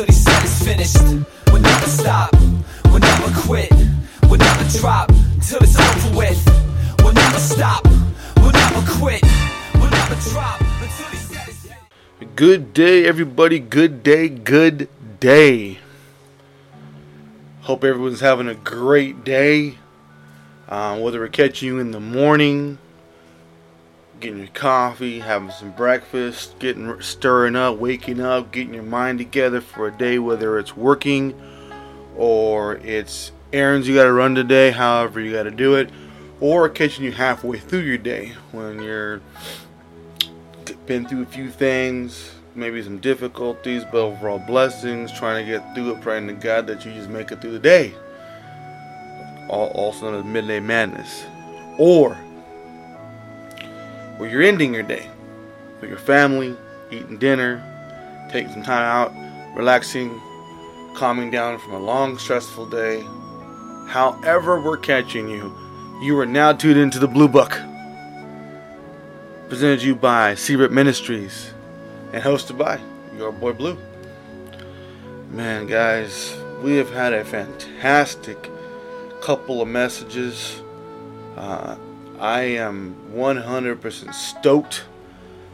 until he said it's finished. We'll never stop, we'll never quit, we'll never drop till it's over with. We'll never stop, we'll never quit, we'll never drop until he said it's finished. Good day, everybody. Good day, good day. Hope everyone's having a great day. Um, whether we're catching you in the morning, getting your coffee, having some breakfast, getting stirring up, waking up, getting your mind together for a day, whether it's working or it's errands you got to run today, however you got to do it, or catching you halfway through your day when you're been through a few things, maybe some difficulties, but overall blessings, trying to get through it, praying to God that you just make it through the day. Also known as midday madness. Or where you're ending your day with your family, eating dinner, taking some time out, relaxing, calming down from a long, stressful day. However, we're catching you, you are now tuned into the Blue Book. Presented to you by Secret Ministries and hosted by your boy Blue. Man, guys, we have had a fantastic couple of messages. Uh, I am 100% stoked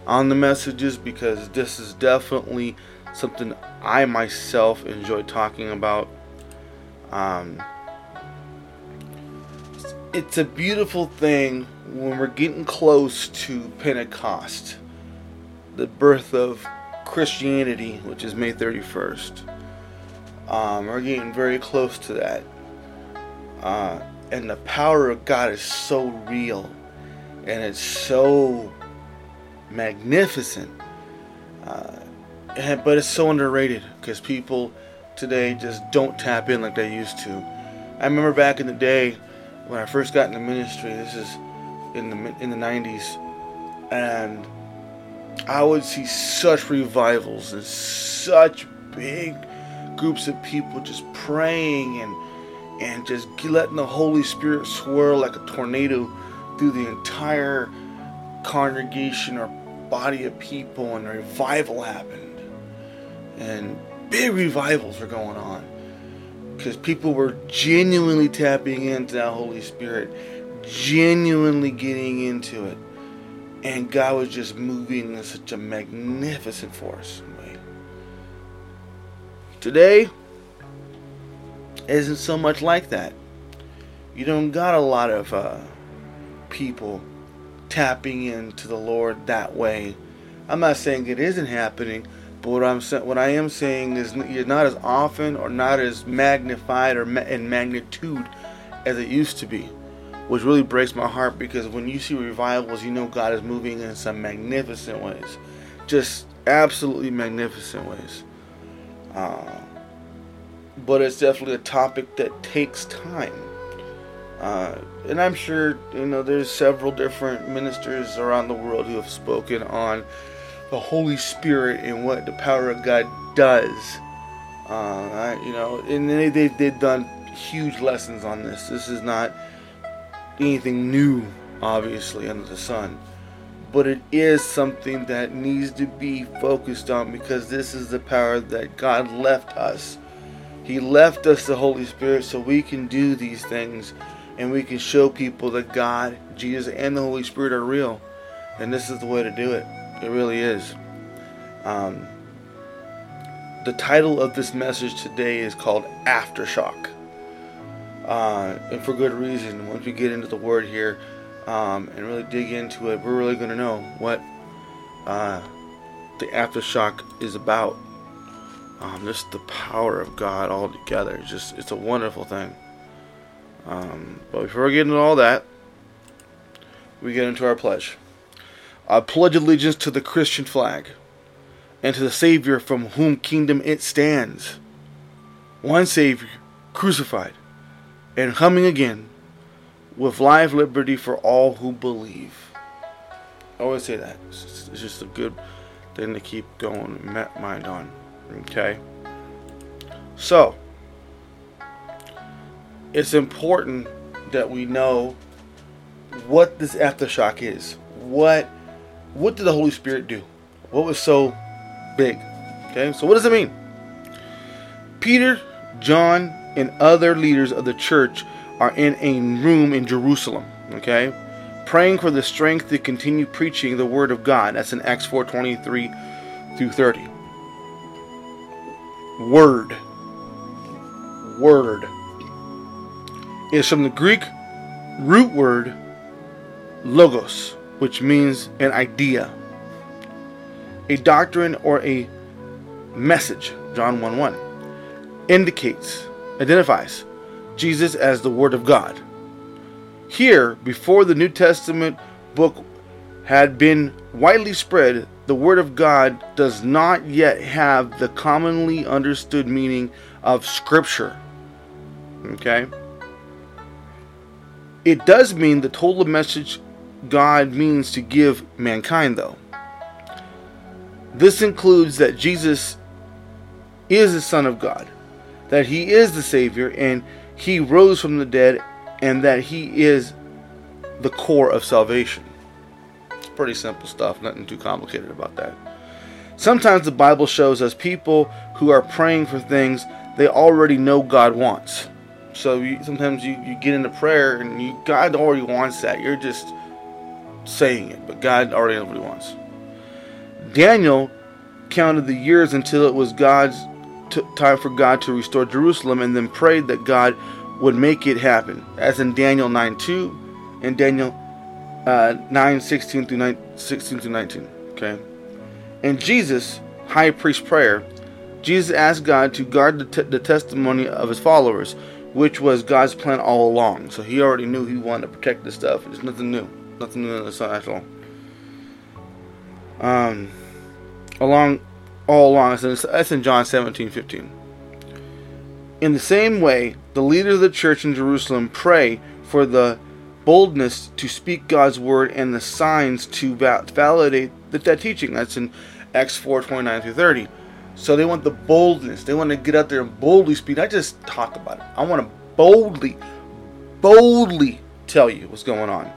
on the messages because this is definitely something I myself enjoy talking about. Um, it's a beautiful thing when we're getting close to Pentecost, the birth of Christianity, which is May 31st. Um, we're getting very close to that. Uh, and the power of God is so real and it's so magnificent. Uh, and, but it's so underrated because people today just don't tap in like they used to. I remember back in the day when I first got into ministry. This is in the in the 90s, and I would see such revivals and such big groups of people just praying and and just letting the Holy Spirit swirl like a tornado through the entire congregation or body of people, and a revival happened. And big revivals were going on because people were genuinely tapping into that Holy Spirit, genuinely getting into it, and God was just moving in such a magnificent force. Today, isn't so much like that. You don't got a lot of uh, people tapping into the Lord that way. I'm not saying it isn't happening, but what I'm what I am saying is you're not as often or not as magnified or ma- in magnitude as it used to be, which really breaks my heart because when you see revivals, you know God is moving in some magnificent ways, just absolutely magnificent ways. Uh, but it's definitely a topic that takes time. Uh, and I'm sure you know there's several different ministers around the world who have spoken on the Holy Spirit and what the power of God does. Uh, I, you know, and they, they they've done huge lessons on this. This is not anything new, obviously, under the sun, but it is something that needs to be focused on because this is the power that God left us he left us the Holy Spirit so we can do these things and we can show people that God, Jesus, and the Holy Spirit are real. And this is the way to do it. It really is. Um, the title of this message today is called Aftershock. Uh, and for good reason. Once we get into the word here um, and really dig into it, we're really going to know what uh, the aftershock is about um, just the power of God all together. It's just it's a wonderful thing. Um, but before we get into all that, we get into our pledge. I pledge allegiance to the Christian flag and to the Savior from whom kingdom it stands. One Savior, crucified and coming again, with life, liberty for all who believe. I always say that. It's just a good thing to keep going mind on. Okay? So, it's important that we know what this aftershock is. What what did the Holy Spirit do? What was so big? Okay? So what does it mean? Peter, John, and other leaders of the church are in a room in Jerusalem, okay? Praying for the strength to continue preaching the word of God. That's in Acts 4:23 through 30. Word. Word is from the Greek root word logos, which means an idea, a doctrine, or a message. John 1 1 indicates, identifies Jesus as the Word of God. Here, before the New Testament book had been widely spread, the Word of God does not yet have the commonly understood meaning of Scripture. Okay? It does mean the total message God means to give mankind, though. This includes that Jesus is the Son of God, that He is the Savior, and He rose from the dead, and that He is the core of salvation. Pretty simple stuff, nothing too complicated about that. Sometimes the Bible shows us people who are praying for things they already know God wants. So you, sometimes you, you get into prayer and you, God already wants that. You're just saying it, but God already knows what He wants. Daniel counted the years until it was God's t- time for God to restore Jerusalem, and then prayed that God would make it happen, as in Daniel 9 2 and Daniel uh, 9 16 through, 9, 16 through 19. Okay? And Jesus, high priest prayer, Jesus asked God to guard the, t- the testimony of his followers which was God's plan all along. So he already knew he wanted to protect this stuff. It's nothing new. Nothing new in the sun at all. Um, along, all along, that's in John 17, 15. In the same way, the leaders of the church in Jerusalem pray for the boldness to speak God's word and the signs to validate that, that teaching. That's in Acts 4, 29 through 30. So they want the boldness. They want to get out there and boldly speak. I just talk about it. I want to boldly, boldly tell you what's going on.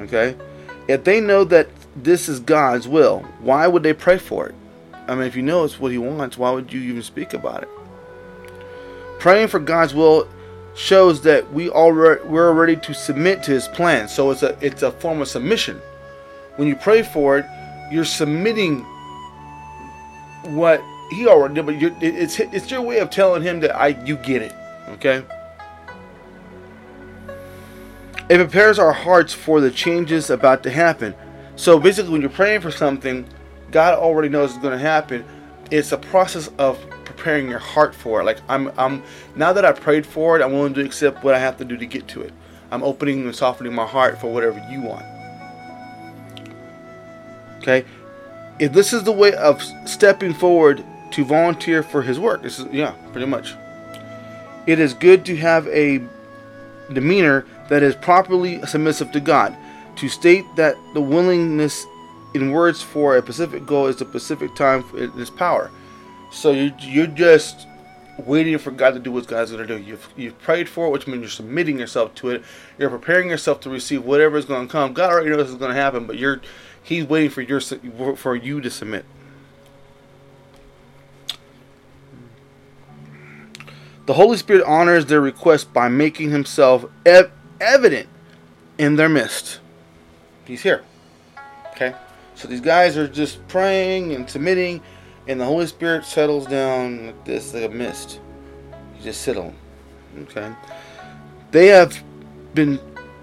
Okay? If they know that this is God's will, why would they pray for it? I mean, if you know it's what He wants, why would you even speak about it? Praying for God's will shows that we already we're ready to submit to His plan. So it's a it's a form of submission. When you pray for it, you're submitting what he already did, but you it's it's your way of telling him that I you get it, okay? It prepares our hearts for the changes about to happen. So basically, when you're praying for something, God already knows it's going to happen. It's a process of preparing your heart for it. Like I'm, I'm now that I prayed for it, I'm willing to accept what I have to do to get to it. I'm opening and softening my heart for whatever you want. Okay, if this is the way of stepping forward to volunteer for his work, this is yeah, pretty much. It is good to have a demeanor that is properly submissive to God. To state that the willingness in words for a specific goal is the specific time in His power. So you you're just waiting for God to do what God's going to do. You've, you've prayed for it, which means you're submitting yourself to it. You're preparing yourself to receive whatever is going to come. God already knows it's going to happen, but you're He's waiting for your for you to submit. The Holy Spirit honors their request by making himself ev- evident in their midst. He's here. Okay? So these guys are just praying and submitting, and the Holy Spirit settles down like this, like a mist. You just sit on. Okay? They have been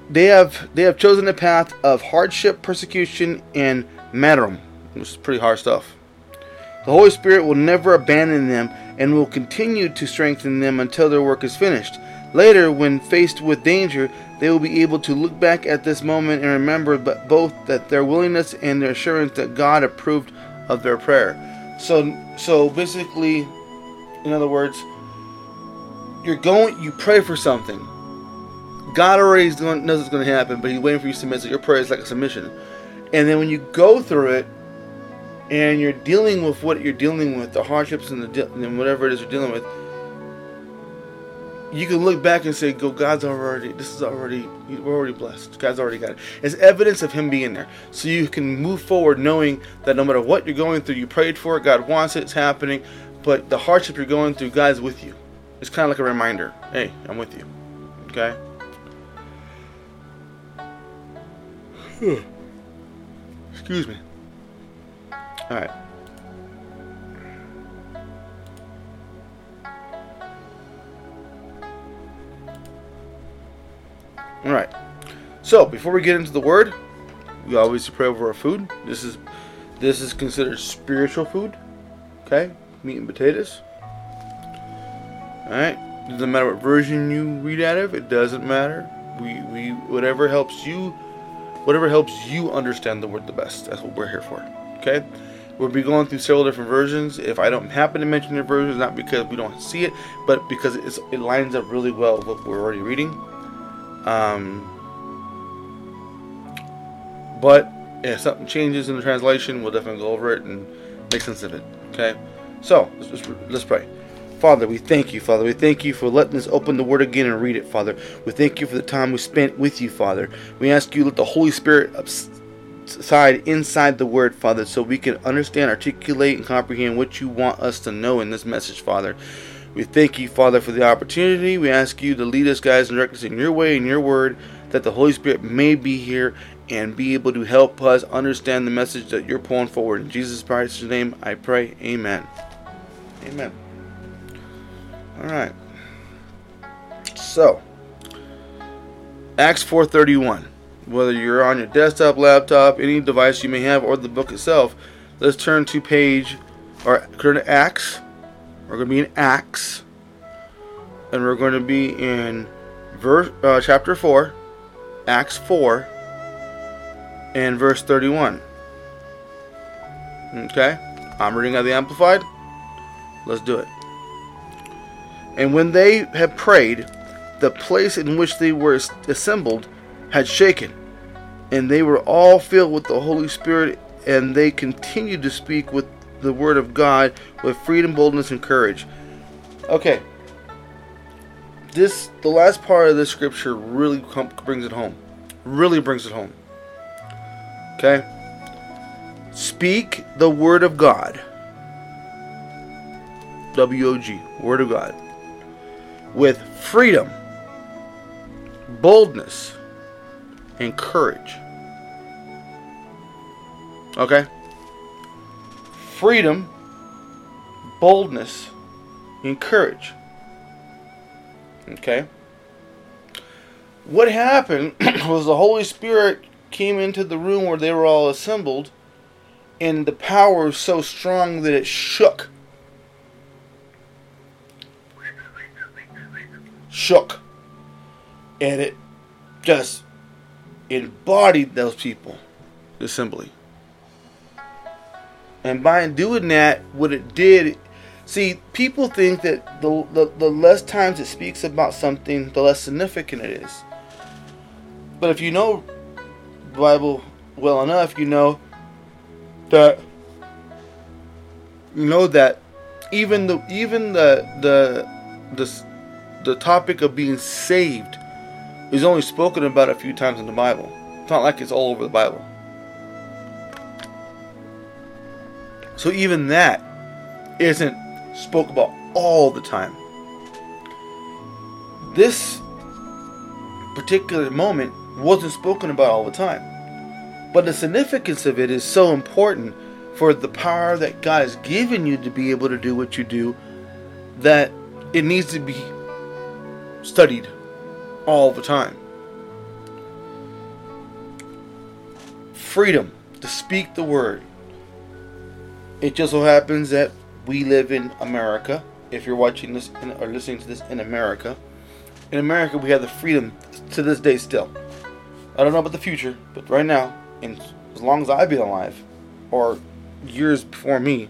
they have they have chosen a path of hardship, persecution, and martyrdom, which is pretty hard stuff. The Holy Spirit will never abandon them and will continue to strengthen them until their work is finished. Later, when faced with danger, they will be able to look back at this moment and remember both that their willingness and their assurance that God approved of their prayer. So, so basically, in other words, you're going, you pray for something God already knows what's going to happen, but He's waiting for you to submit. So your prayer is like a submission. And then when you go through it, and you're dealing with what you're dealing with, the hardships and the and whatever it is you're dealing with, you can look back and say, "Go, God's already. This is already. We're already blessed. God's already got it." It's evidence of Him being there, so you can move forward knowing that no matter what you're going through, you prayed for it. God wants it. It's happening. but the hardship you're going through, God's with you. It's kind of like a reminder. Hey, I'm with you. Okay. Excuse me. All right. All right. So before we get into the word, we always pray over our food. This is this is considered spiritual food. Okay, meat and potatoes. All right. Doesn't matter what version you read out of. It doesn't matter. We we whatever helps you, whatever helps you understand the word the best. That's what we're here for. Okay. We'll be going through several different versions. If I don't happen to mention the versions, not because we don't see it, but because it lines up really well with what we're already reading. Um, but if something changes in the translation, we'll definitely go over it and make sense of it. Okay? So, let's, let's, pray. Father, we thank you, Father. We thank you for letting us open the Word again and read it, Father. We thank you for the time we spent with you, Father. We ask you let the Holy Spirit side inside the Word, Father, so we can understand, articulate, and comprehend what you want us to know in this message, Father. We thank you, Father, for the opportunity. We ask you to lead us, guys, and direct us in your way and your word, that the Holy Spirit may be here and be able to help us understand the message that you're pulling forward. In Jesus Christ's name, I pray. Amen. Amen. All right. So, Acts 4:31. Whether you're on your desktop, laptop, any device you may have, or the book itself, let's turn to page or turn to Acts. We're going to be in Acts, and we're going to be in verse uh, chapter 4, Acts 4, and verse 31. Okay, I'm reading out the Amplified. Let's do it. And when they had prayed, the place in which they were assembled had shaken, and they were all filled with the Holy Spirit, and they continued to speak with the word of God with freedom, boldness, and courage. Okay. This the last part of this scripture really brings it home. Really brings it home. Okay? Speak the word of God. W O G, word of God. With freedom, boldness, and courage. Okay? Freedom, boldness, and courage. Okay? What happened was the Holy Spirit came into the room where they were all assembled, and the power was so strong that it shook. Shook. And it just embodied those people, the assembly. And by doing that, what it did, see, people think that the, the, the less times it speaks about something, the less significant it is. But if you know Bible well enough, you know that you know that even the even the the the the topic of being saved is only spoken about a few times in the Bible. It's not like it's all over the Bible. So even that isn't spoke about all the time. This particular moment wasn't spoken about all the time. But the significance of it is so important for the power that God has given you to be able to do what you do that it needs to be studied all the time. Freedom to speak the word. It just so happens that we live in America. If you're watching this in, or listening to this in America, in America we have the freedom to this day still. I don't know about the future, but right now, and as long as I've been alive, or years before me,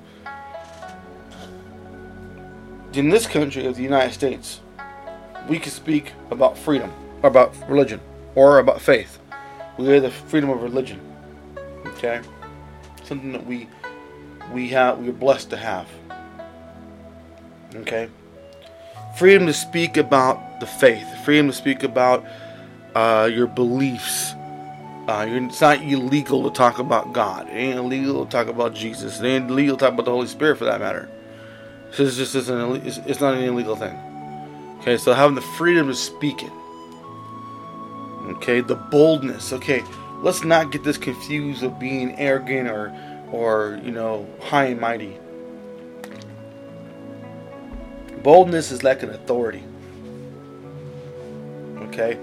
in this country of the United States, we can speak about freedom, about religion, or about faith. We have the freedom of religion. Okay, something that we we have we're blessed to have. Okay, freedom to speak about the faith, freedom to speak about uh, your beliefs. Uh, it's not illegal to talk about God. It ain't illegal to talk about Jesus. It ain't illegal to talk about the Holy Spirit for that matter. So it's just isn't it's, it's not an illegal thing. Okay, so having the freedom to speak it. Okay, the boldness. Okay, let's not get this confused of being arrogant or or you know high and mighty. Boldness is like an authority. Okay,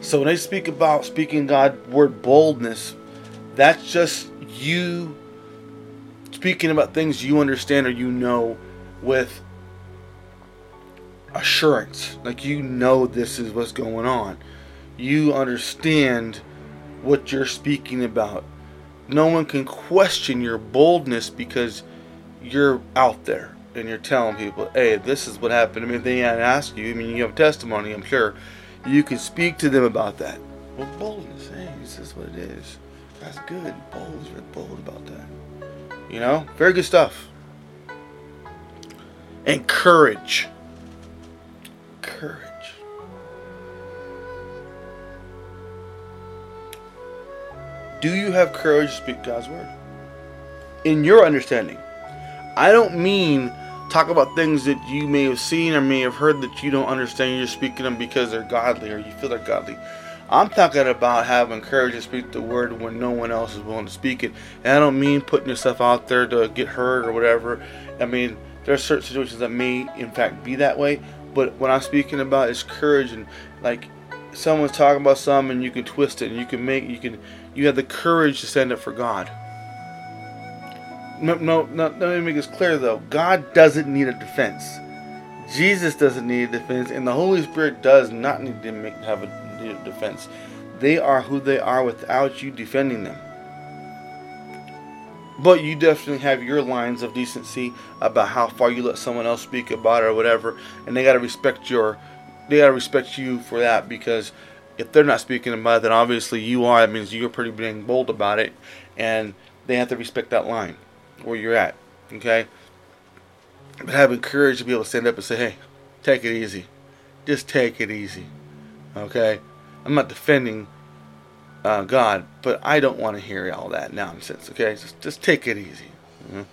so when they speak about speaking God word boldness, that's just you speaking about things you understand or you know with assurance. Like you know this is what's going on. You understand what you're speaking about. No one can question your boldness because you're out there and you're telling people, hey, this is what happened. I mean, if they ask you, I mean, you have testimony, I'm sure. You can speak to them about that. Well, boldness, hey, this is what it is. That's good. Bold, very bold about that. You know, very good stuff. And courage. Courage. Do you have courage to speak God's word? In your understanding. I don't mean talk about things that you may have seen or may have heard that you don't understand. You're speaking them because they're godly or you feel they're godly. I'm talking about having courage to speak the word when no one else is willing to speak it. And I don't mean putting yourself out there to get hurt or whatever. I mean, there are certain situations that may, in fact, be that way. But what I'm speaking about is courage and like someone's talking about something and you can twist it and you can make you can you have the courage to stand up for God. No, no, no let me make this clear though. God doesn't need a defense. Jesus doesn't need a defense, and the Holy Spirit does not need to make, have a defense. They are who they are without you defending them. But you definitely have your lines of decency about how far you let someone else speak about it or whatever, and they gotta respect your, they gotta respect you for that because if they're not speaking about it, then obviously you are. That means you're pretty being bold about it, and they have to respect that line where you're at. Okay. But having courage to be able to stand up and say, "Hey, take it easy. Just take it easy." Okay. I'm not defending uh, God, but I don't want to hear all that nonsense. Okay, just just take it easy. You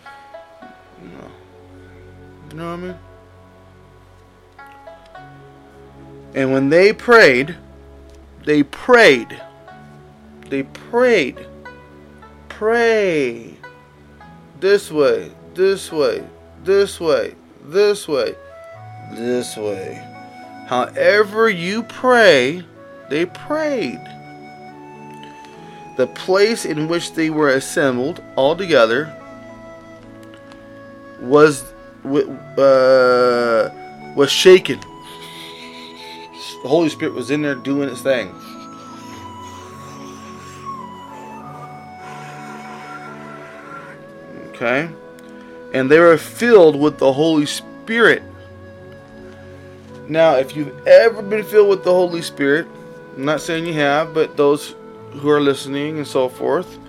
know, you know what I mean? And when they prayed, they prayed. They prayed. Pray. This way, this way, this way, this way, this way. However you pray, they prayed. The place in which they were assembled all together was uh, was shaken. The Holy Spirit was in there doing its thing. Okay? And they were filled with the Holy Spirit. Now, if you've ever been filled with the Holy Spirit, I'm not saying you have, but those who are listening and so forth,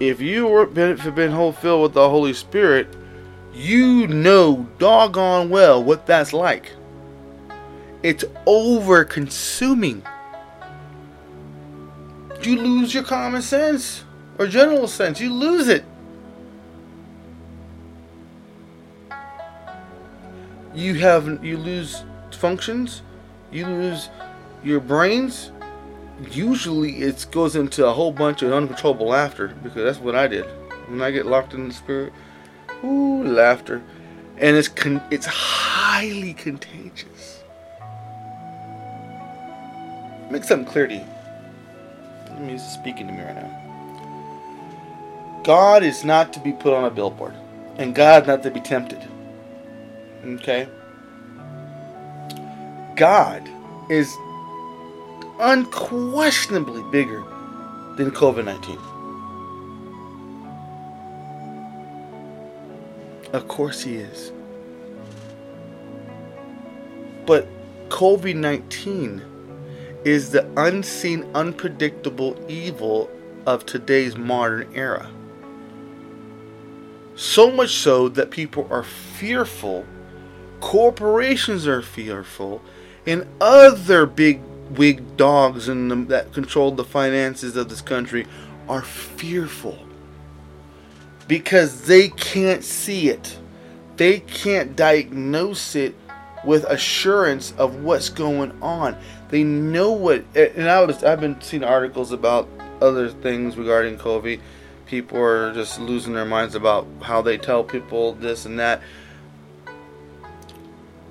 if you were been, filled with the Holy Spirit, you know doggone well what that's like. It's over consuming. You lose your common sense or general sense. You lose it. You have you lose functions. You lose your brains, usually it goes into a whole bunch of uncontrollable laughter because that's what I did when I get locked in the spirit. Ooh, laughter, and it's con- it's highly contagious. Make something clear to you. He's speaking to me right now. God is not to be put on a billboard, and God not to be tempted. Okay. God is unquestionably bigger than COVID 19. Of course, he is. But COVID 19 is the unseen, unpredictable evil of today's modern era. So much so that people are fearful, corporations are fearful, and other big wig dogs in the, that control the finances of this country are fearful because they can't see it. they can't diagnose it with assurance of what's going on. They know what, and I was, I've been seeing articles about other things regarding COVID. People are just losing their minds about how they tell people this and that.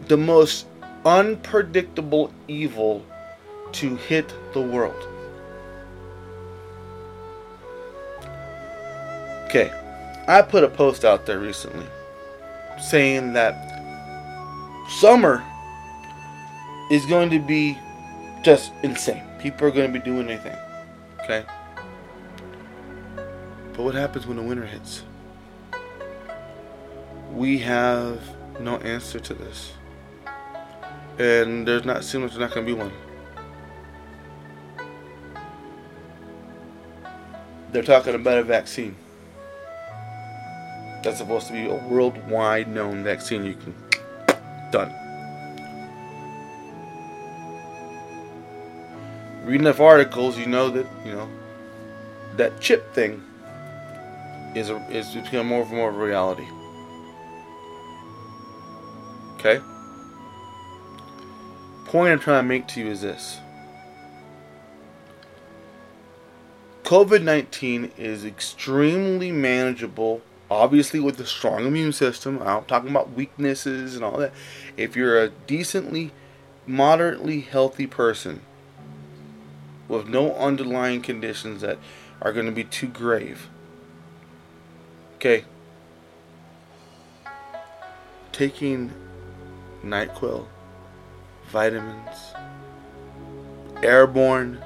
The most unpredictable evil to hit the world. Okay, I put a post out there recently saying that summer is going to be just insane. People are going to be doing anything. Okay? But what happens when the winter hits? We have no answer to this. And there's not seems there's not going to be one. They're talking about a vaccine. That's supposed to be a worldwide known vaccine you can done. Reading enough articles, you know that you know that chip thing is a, is becoming more and more of a reality. Okay. Point I'm trying to make to you is this. COVID 19 is extremely manageable obviously with a strong immune system. I'm talking about weaknesses and all that. If you're a decently, moderately healthy person with no underlying conditions that are going to be too grave, okay, taking NyQuil, vitamins, airborne,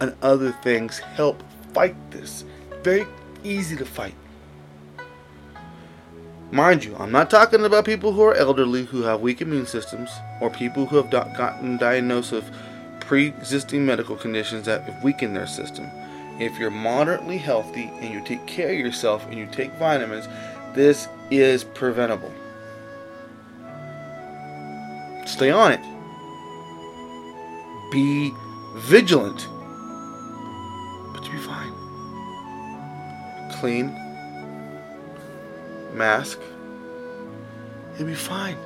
and other things help fight this. Very easy to fight. Mind you, I'm not talking about people who are elderly who have weak immune systems or people who have gotten diagnosed with pre existing medical conditions that have weakened their system. If you're moderately healthy and you take care of yourself and you take vitamins, this is preventable. Stay on it. Be vigilant. But you'll be fine. Clean mask, you'll be fine.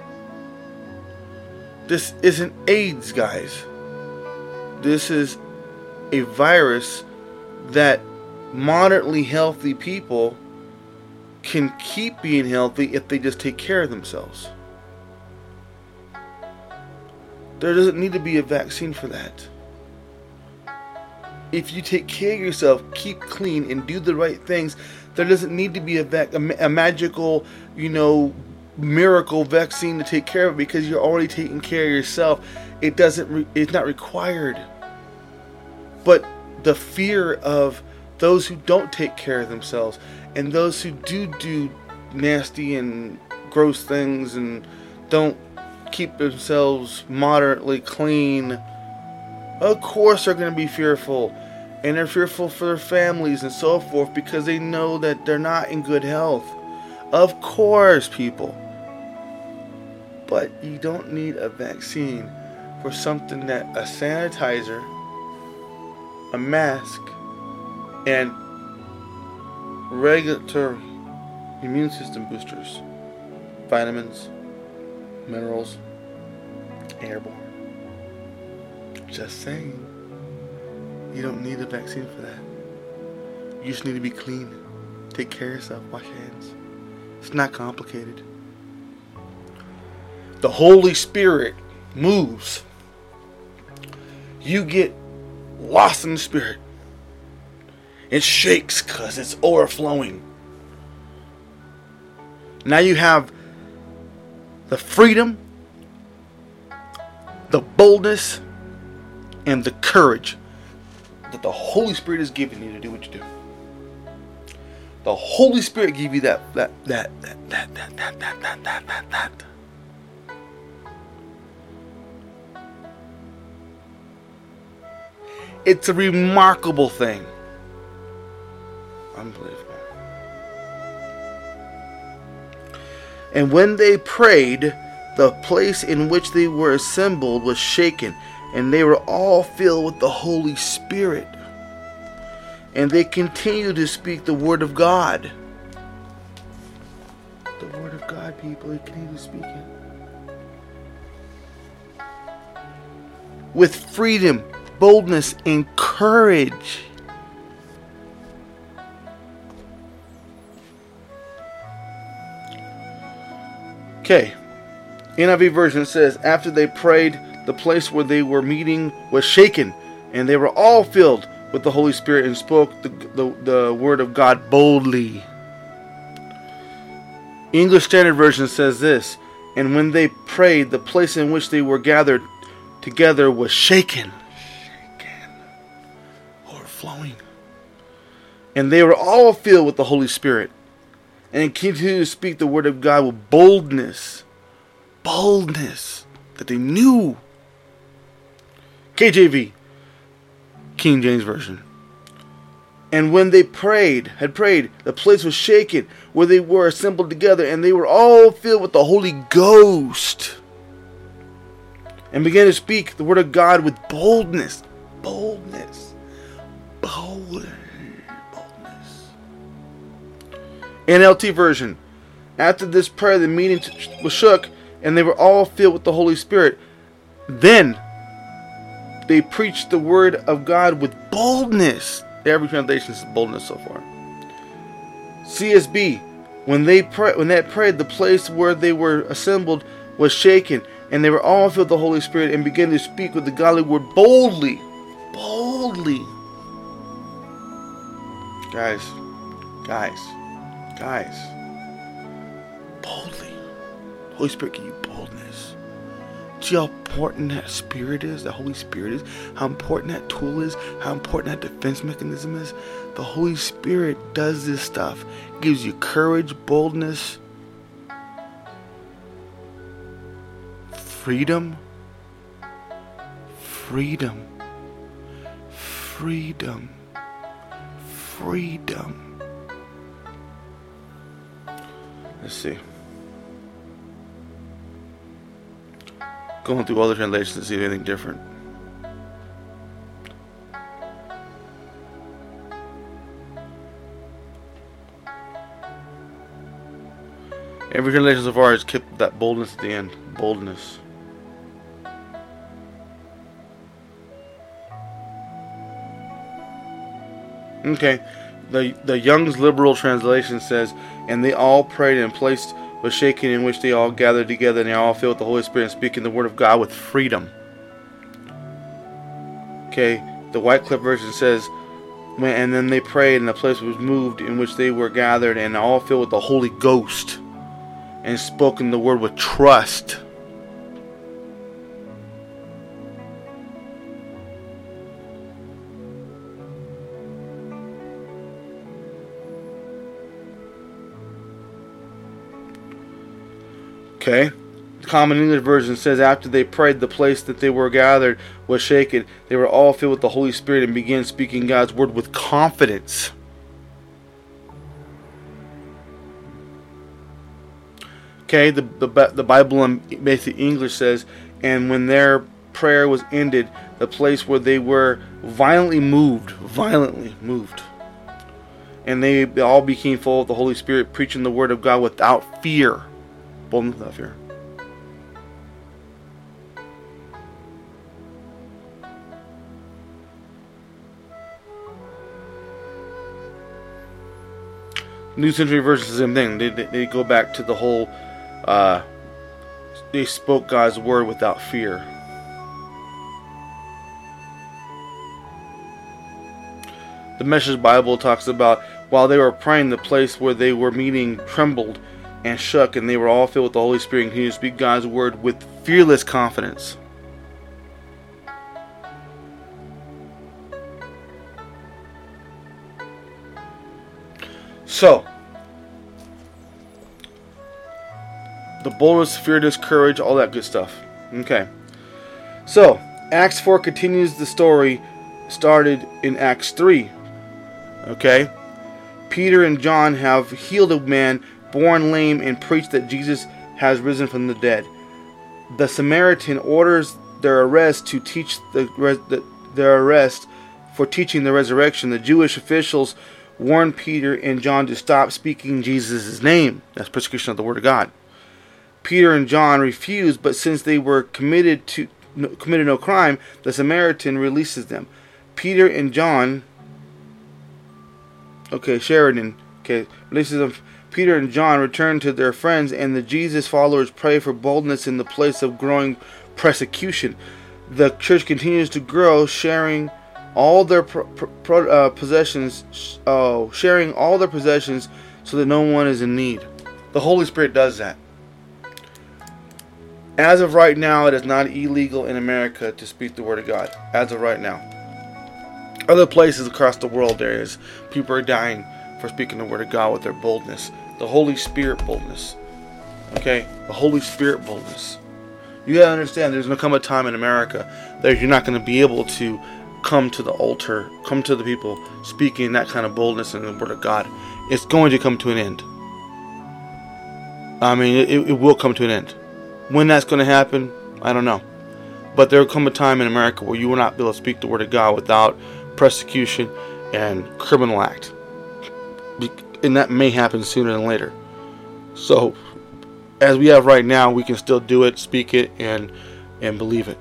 This isn't AIDS, guys. This is a virus that moderately healthy people can keep being healthy if they just take care of themselves. There doesn't need to be a vaccine for that. If you take care of yourself, keep clean, and do the right things, there doesn't need to be a, vac- a, a magical, you know, miracle vaccine to take care of because you're already taking care of yourself. It doesn't. Re- it's not required. But the fear of those who don't take care of themselves and those who do do nasty and gross things and don't keep themselves moderately clean, of course they're going to be fearful and they're fearful for their families and so forth because they know that they're not in good health. Of course, people. But you don't need a vaccine for something that a sanitizer, a mask, and regulatory immune system boosters, vitamins, minerals, airborne. Just saying. You don't need a vaccine for that. You just need to be clean. Take care of yourself. Wash your hands. It's not complicated. The Holy Spirit moves. You get lost in the Spirit. It shakes because it's overflowing. Now you have the freedom, the boldness, and the courage that the Holy Spirit is giving you to do what you do. The Holy Spirit give you that that that that that that that that that that that. It's a remarkable thing. Unbelievable. And when they prayed, the place in which they were assembled was shaken and they were all filled with the Holy Spirit. And they continued to speak the Word of God. The Word of God. People. He continued speaking. With freedom, boldness, and courage. Okay. NIV version says, After they prayed, the place where they were meeting was shaken, and they were all filled with the Holy Spirit and spoke the, the, the word of God boldly. English Standard Version says this And when they prayed, the place in which they were gathered together was shaken. Shaken. Overflowing. And they were all filled with the Holy Spirit and continued to speak the word of God with boldness. Boldness that they knew. KJV, King James Version. And when they prayed, had prayed, the place was shaken where they were assembled together, and they were all filled with the Holy Ghost. And began to speak the word of God with boldness. Boldness. Bold. Boldness. NLT version. After this prayer, the meeting was shook, and they were all filled with the Holy Spirit. Then they preached the word of God with boldness. Every translation is boldness so far. CSB, when they pray, when that prayed, the place where they were assembled was shaken, and they were all filled with the Holy Spirit and began to speak with the godly word boldly, boldly. Guys, guys, guys, boldly. Holy Spirit, give you boldness. See how important that spirit is, the Holy Spirit is, how important that tool is, how important that defense mechanism is. The Holy Spirit does this stuff. Gives you courage, boldness, freedom, freedom, freedom, freedom. Let's see. Going through all the translations to see anything different. Every translation so far has kept that boldness at the end. Boldness. Okay. The the Young's Literal Translation says, and they all prayed and placed was shaken in which they all gathered together and they all filled with the Holy Spirit and speaking the word of God with freedom. Okay, the Wycliffe version says, and then they prayed and the place was moved in which they were gathered and all filled with the Holy Ghost and spoken the word with trust. Okay. The Common English Version says, After they prayed, the place that they were gathered was shaken. They were all filled with the Holy Spirit and began speaking God's word with confidence. Okay, the, the, the Bible in basic English says, And when their prayer was ended, the place where they were violently moved, violently moved. And they all became full of the Holy Spirit, preaching the word of God without fear without fear. New Century Version is the same thing. They, they, they, go back to the whole, uh, they spoke God's word without fear. The Message Bible talks about while they were praying, the place where they were meeting trembled and shook, and they were all filled with the Holy Spirit and continued to speak God's word with fearless confidence. So, the boldness, fearless courage, all that good stuff. Okay. So, Acts 4 continues the story started in Acts 3. Okay. Peter and John have healed a man born lame and preach that Jesus has risen from the dead. The Sanhedrin orders their arrest to teach the, the their arrest for teaching the resurrection. The Jewish officials warn Peter and John to stop speaking Jesus' name. That's persecution of the Word of God. Peter and John refuse, but since they were committed to no, committed no crime, the Sanhedrin releases them. Peter and John. Okay, Sanhedrin. Okay, releases them. Peter and John return to their friends, and the Jesus followers pray for boldness in the place of growing persecution. The church continues to grow, sharing all their pro, pro, uh, possessions, uh, sharing all their possessions, so that no one is in need. The Holy Spirit does that. As of right now, it is not illegal in America to speak the Word of God. As of right now, other places across the world, there is people are dying for speaking the Word of God with their boldness, the Holy Spirit boldness. Okay, the Holy Spirit boldness. You gotta understand, there's gonna come a time in America that you're not gonna be able to come to the altar, come to the people speaking that kind of boldness in the Word of God. It's going to come to an end. I mean, it, it will come to an end. When that's going to happen, I don't know. But there will come a time in America where you will not be able to speak the Word of God without persecution and criminal act. And that may happen sooner than later. So, as we have right now, we can still do it, speak it, and and believe it.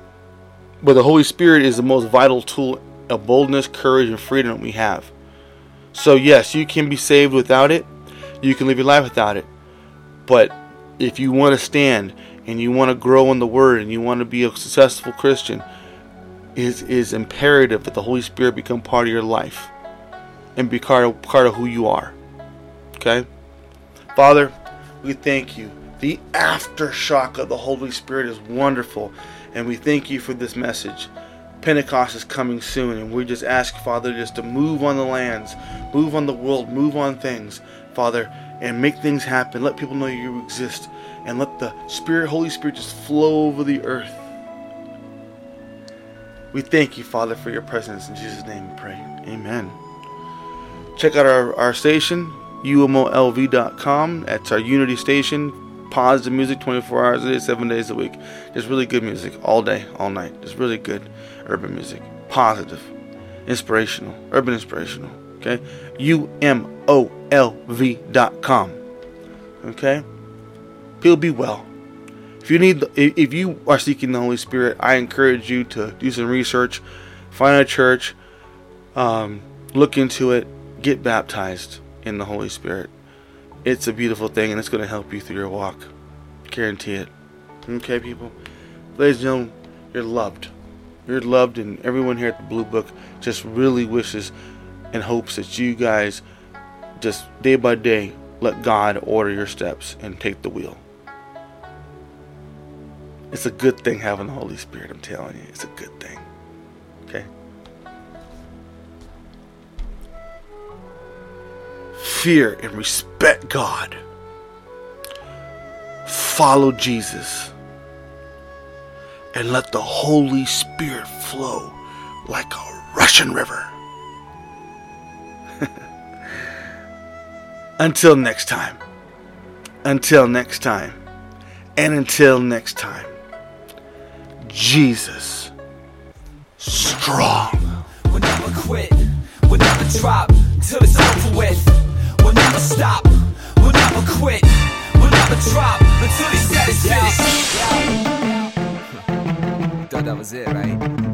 But the Holy Spirit is the most vital tool of boldness, courage, and freedom we have. So, yes, you can be saved without it. You can live your life without it. But if you want to stand and you want to grow in the Word and you want to be a successful Christian, it is imperative that the Holy Spirit become part of your life and be part of, part of who you are. Okay? Father, we thank you. The aftershock of the Holy Spirit is wonderful. And we thank you for this message. Pentecost is coming soon, and we just ask, Father, just to move on the lands, move on the world, move on things, Father, and make things happen. Let people know you exist, and let the Spirit, Holy Spirit, just flow over the earth. We thank you, Father, for your presence. In Jesus' name we pray. Amen. Check out our, our station, umolv.com. That's our Unity station positive music 24 hours a day, seven days a week. Just really good music all day, all night. Just really good urban music. Positive, inspirational, urban inspirational. Okay? U-M-O-L-V.com. Okay? People be well. If you need, if you are seeking the Holy Spirit, I encourage you to do some research, find a church, um, look into it, get baptized in the Holy Spirit. It's a beautiful thing and it's going to help you through your walk. Guarantee it. Okay, people? Ladies and gentlemen, you're loved. You're loved, and everyone here at the Blue Book just really wishes and hopes that you guys just day by day let God order your steps and take the wheel. It's a good thing having the Holy Spirit, I'm telling you. It's a good thing. Fear and respect God. Follow Jesus. And let the Holy Spirit flow like a rushing river. until next time. Until next time. And until next time. Jesus strong. We'll never quit. We'll never drop till it's over with. Never stop, we'll never quit, we'll never drop until he said it's finished. Thought that was it, right?